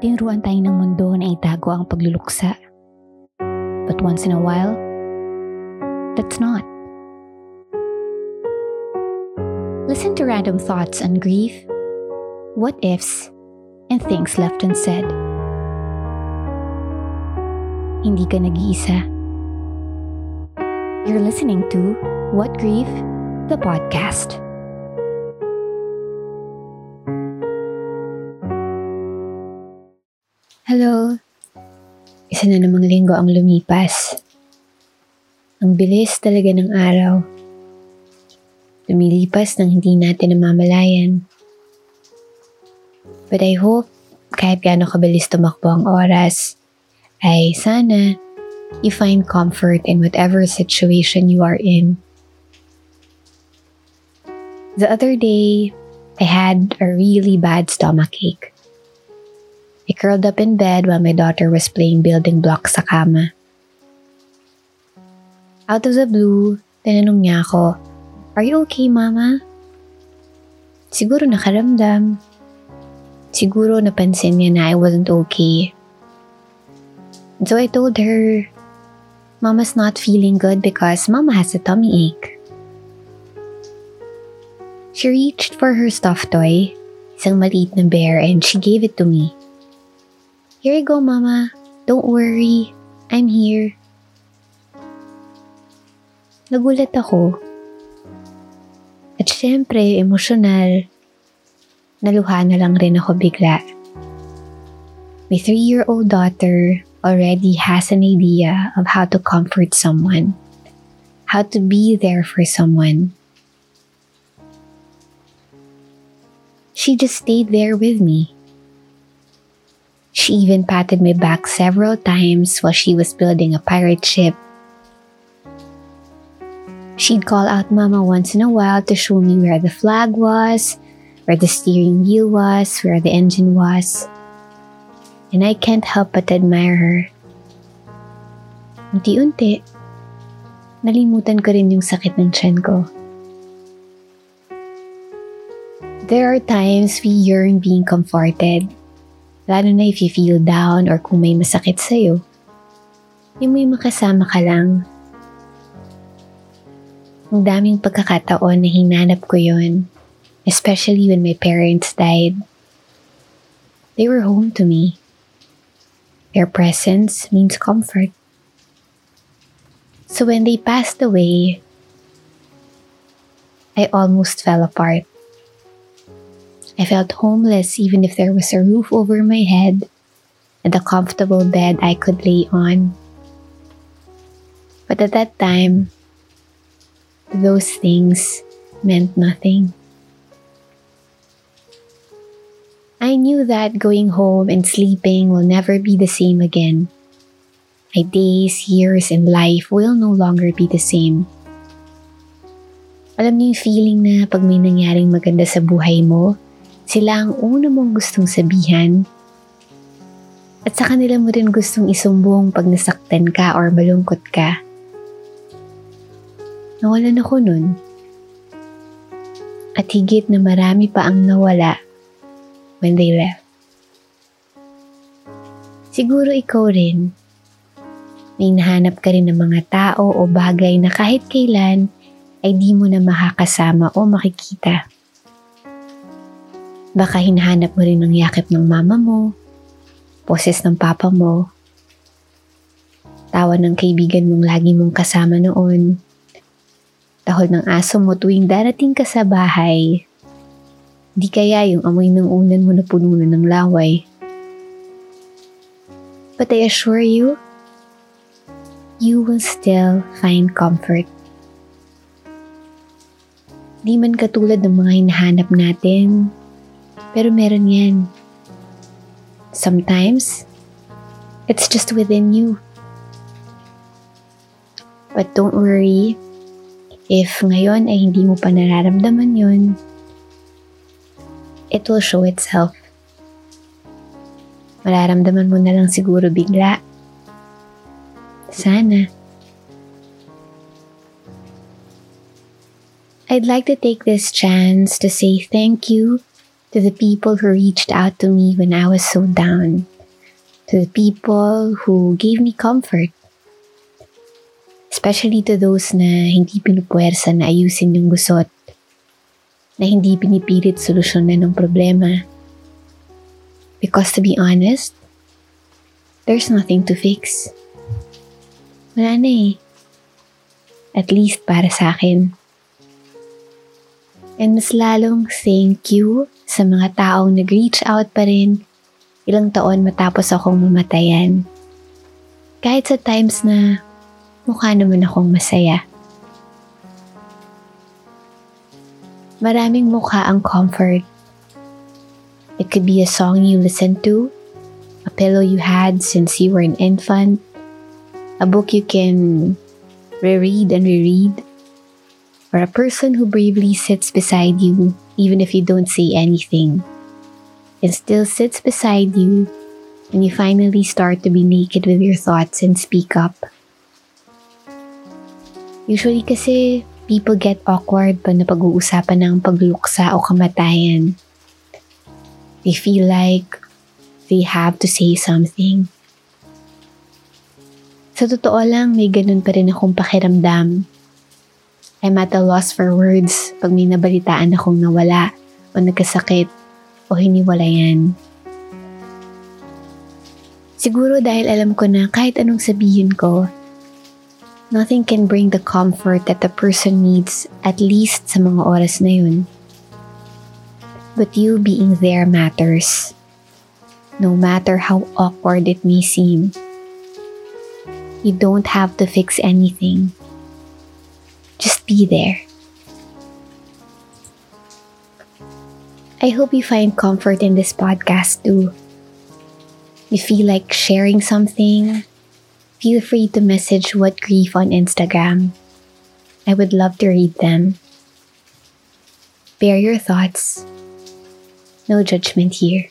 Tinuruan tayo ng mundo na itago ang pagluluksa. But once in a while, that's not. Listen to random thoughts on grief, what ifs, and things left unsaid. Hindi ka nag-iisa. You're listening to What Grief, the podcast. Hello. Isa na namang linggo ang lumipas. Ang bilis talaga ng araw. Lumilipas nang hindi natin namamalayan. But I hope kahit gaano kabilis tumakbo ang oras, ay sana you find comfort in whatever situation you are in. The other day, I had a really bad stomachache. I curled up in bed while my daughter was playing building blocks sa kama. Out of the blue, tinanong niya ako, Are you okay, Mama? Siguro nakaramdam. Siguro napansin niya na I wasn't okay. And so I told her, Mama's not feeling good because Mama has a tummy ache. She reached for her stuffed toy, isang maliit na bear, and she gave it to me. Here you go, Mama. Don't worry. I'm here. Nagulat ako. At syempre, emosyonal. Naluha na lang rin ako bigla. My three-year-old daughter already has an idea of how to comfort someone, how to be there for someone. She just stayed there with me. She even patted my back several times while she was building a pirate ship. She'd call out Mama once in a while to show me where the flag was, where the steering wheel was, where the engine was. And I can't help but admire her. Unti-unti, nalimutan ko rin yung sakit ng tiyan ko. There are times we yearn being comforted Lalo na if you feel down or kung may masakit sa'yo. Yung may makasama ka lang. Ang daming pagkakataon na hinanap ko yon, especially when my parents died. They were home to me. Their presence means comfort. So when they passed away, I almost fell apart. I felt homeless even if there was a roof over my head and a comfortable bed I could lay on. But at that time, those things meant nothing. I knew that going home and sleeping will never be the same again. My days, years, and life will no longer be the same. Alam niyo yung feeling na pag may nangyaring maganda sa buhay mo, sila ang una mong gustong sabihan. At sa kanila mo rin gustong isumbong pag nasaktan ka or malungkot ka. Nawalan ako nun. At higit na marami pa ang nawala when they left. Siguro ikaw rin. May nahanap ka rin ng mga tao o bagay na kahit kailan ay di mo na makakasama o makikita. Baka hinahanap mo rin ang yakip ng mama mo, poses ng papa mo, tawa ng kaibigan mong lagi mong kasama noon, tahol ng aso mo tuwing darating ka sa bahay, di kaya yung amoy ng unan mo na puno na ng laway. But I assure you, you will still find comfort. Di man katulad ng mga hinahanap natin pero meron yan. Sometimes, it's just within you. But don't worry, if ngayon ay hindi mo pa nararamdaman yun, it will show itself. Mararamdaman mo na lang siguro bigla. Sana. I'd like to take this chance to say thank you to the people who reached out to me when I was so down. to the people who gave me comfort. Especially to those na hindi pinupuwersa na ayusin yung gusot, na hindi pinipilit solusyonan ng problema. Because to be honest, there's nothing to fix. Wala na eh. At least para sa akin. And mas lalong thank you sa mga taong nag-reach out pa rin ilang taon matapos akong mamatayan. Kahit sa times na mukha naman akong masaya. Maraming mukha ang comfort It could be a song you listened to, a pillow you had since you were an infant, a book you can reread and reread, or a person who bravely sits beside you even if you don't say anything, and still sits beside you when you finally start to be naked with your thoughts and speak up. Usually kasi people get awkward pag napag-uusapan ng pagluksa o kamatayan. They feel like they have to say something. Sa totoo lang, may ganun pa rin akong pakiramdam. I'm at a loss for words pag may nabalitaan akong nawala o nagkasakit o hiniwalayan. Siguro dahil alam ko na kahit anong sabihin ko, nothing can bring the comfort that the person needs at least sa mga oras na yun. But you being there matters. No matter how awkward it may seem. You don't have to fix anything. Be there. I hope you find comfort in this podcast too. If you feel like sharing something? Feel free to message What Grief on Instagram. I would love to read them. Bear your thoughts No judgment here.